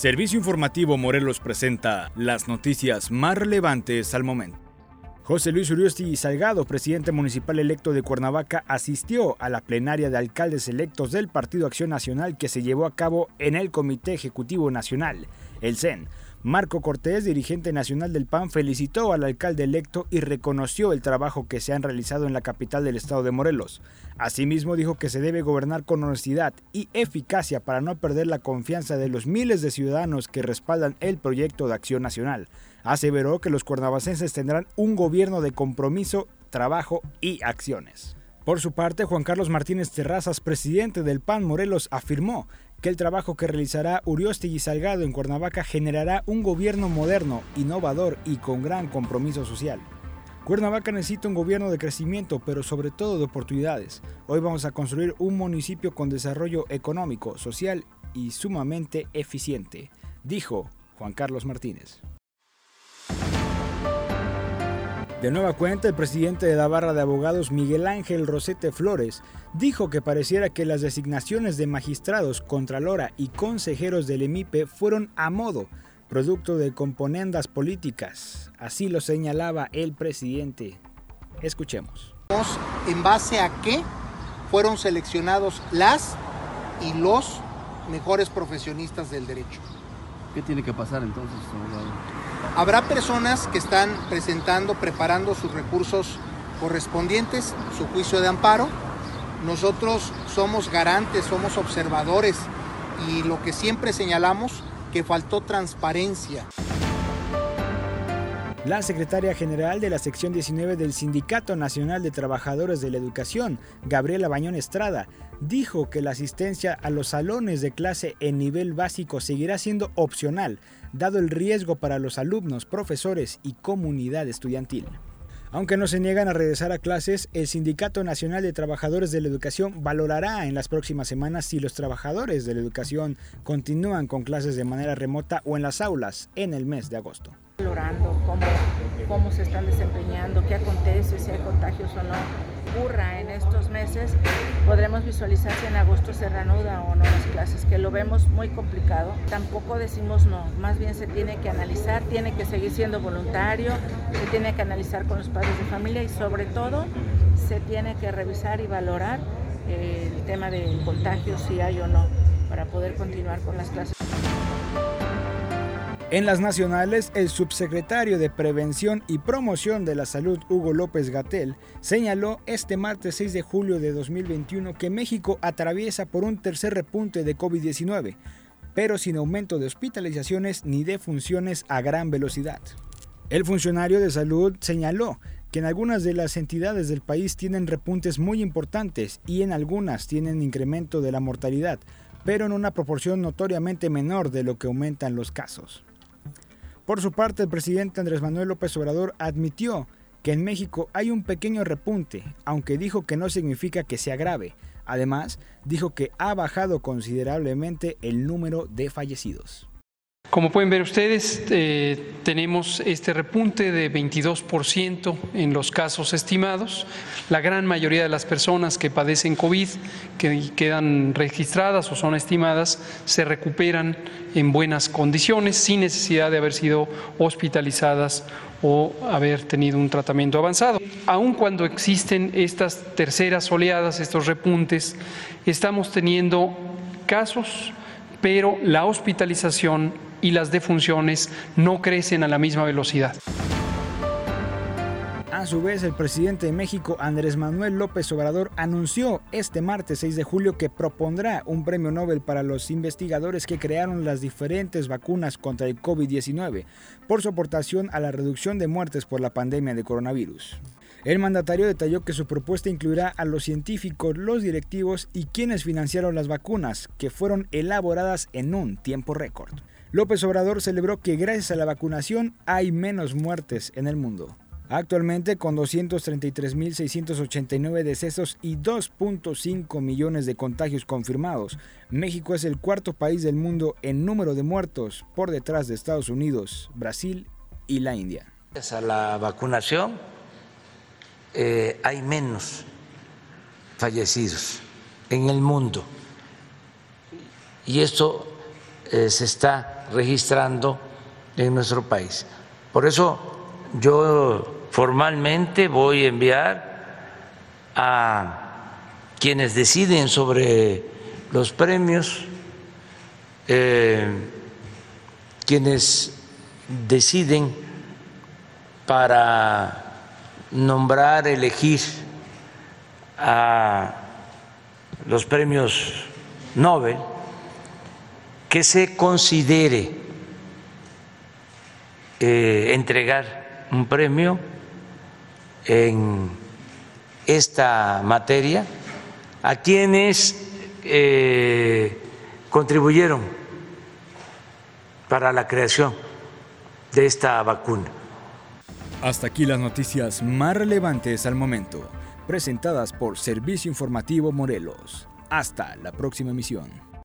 Servicio Informativo Morelos presenta las noticias más relevantes al momento. José Luis Uriosti Salgado, presidente municipal electo de Cuernavaca, asistió a la plenaria de alcaldes electos del Partido Acción Nacional que se llevó a cabo en el Comité Ejecutivo Nacional, el CEN, Marco Cortés, dirigente nacional del PAN, felicitó al alcalde electo y reconoció el trabajo que se han realizado en la capital del estado de Morelos. Asimismo dijo que se debe gobernar con honestidad y eficacia para no perder la confianza de los miles de ciudadanos que respaldan el proyecto de acción nacional. Aseveró que los cuernavacenses tendrán un gobierno de compromiso, trabajo y acciones. Por su parte, Juan Carlos Martínez Terrazas, presidente del PAN Morelos, afirmó que el trabajo que realizará Uriosti y Salgado en Cuernavaca generará un gobierno moderno, innovador y con gran compromiso social. Cuernavaca necesita un gobierno de crecimiento, pero sobre todo de oportunidades. Hoy vamos a construir un municipio con desarrollo económico, social y sumamente eficiente, dijo Juan Carlos Martínez. De nueva cuenta, el presidente de la barra de abogados, Miguel Ángel Rosete Flores, dijo que pareciera que las designaciones de magistrados, contralora y consejeros del EMIPE fueron a modo, producto de componendas políticas. Así lo señalaba el presidente. Escuchemos. ¿En base a qué fueron seleccionados las y los mejores profesionistas del derecho? ¿Qué tiene que pasar entonces, Habrá personas que están presentando, preparando sus recursos correspondientes, su juicio de amparo. Nosotros somos garantes, somos observadores y lo que siempre señalamos, que faltó transparencia. La secretaria general de la sección 19 del Sindicato Nacional de Trabajadores de la Educación, Gabriela Bañón Estrada, dijo que la asistencia a los salones de clase en nivel básico seguirá siendo opcional, dado el riesgo para los alumnos, profesores y comunidad estudiantil. Aunque no se niegan a regresar a clases, el Sindicato Nacional de Trabajadores de la Educación valorará en las próximas semanas si los trabajadores de la educación continúan con clases de manera remota o en las aulas en el mes de agosto. Cómo, cómo se están desempeñando, qué acontece, si hay contagios o no ocurra en estos meses, podremos visualizar si en agosto se reanuda o no las clases, que lo vemos muy complicado. Tampoco decimos no, más bien se tiene que analizar, tiene que seguir siendo voluntario, se tiene que analizar con los padres de familia y sobre todo se tiene que revisar y valorar el tema del contagio, si hay o no, para poder continuar con las clases. En las nacionales, el subsecretario de Prevención y Promoción de la Salud, Hugo López Gatel, señaló este martes 6 de julio de 2021 que México atraviesa por un tercer repunte de COVID-19, pero sin aumento de hospitalizaciones ni de funciones a gran velocidad. El funcionario de salud señaló que en algunas de las entidades del país tienen repuntes muy importantes y en algunas tienen incremento de la mortalidad, pero en una proporción notoriamente menor de lo que aumentan los casos. Por su parte, el presidente Andrés Manuel López Obrador admitió que en México hay un pequeño repunte, aunque dijo que no significa que sea grave. Además, dijo que ha bajado considerablemente el número de fallecidos. Como pueden ver ustedes, eh, tenemos este repunte de 22% en los casos estimados. La gran mayoría de las personas que padecen COVID, que quedan registradas o son estimadas, se recuperan en buenas condiciones, sin necesidad de haber sido hospitalizadas o haber tenido un tratamiento avanzado. Aun cuando existen estas terceras oleadas, estos repuntes, estamos teniendo casos, pero la hospitalización y las defunciones no crecen a la misma velocidad. A su vez, el presidente de México, Andrés Manuel López Obrador, anunció este martes 6 de julio que propondrá un premio Nobel para los investigadores que crearon las diferentes vacunas contra el COVID-19 por su aportación a la reducción de muertes por la pandemia de coronavirus. El mandatario detalló que su propuesta incluirá a los científicos, los directivos y quienes financiaron las vacunas, que fueron elaboradas en un tiempo récord. López Obrador celebró que gracias a la vacunación hay menos muertes en el mundo. Actualmente, con 233.689 decesos y 2.5 millones de contagios confirmados, México es el cuarto país del mundo en número de muertos, por detrás de Estados Unidos, Brasil y la India. Gracias a la vacunación eh, hay menos fallecidos en el mundo. Y esto se está registrando en nuestro país. Por eso yo formalmente voy a enviar a quienes deciden sobre los premios, eh, quienes deciden para nombrar, elegir a los premios Nobel, que se considere eh, entregar un premio en esta materia a quienes eh, contribuyeron para la creación de esta vacuna. Hasta aquí las noticias más relevantes al momento, presentadas por Servicio Informativo Morelos. Hasta la próxima emisión.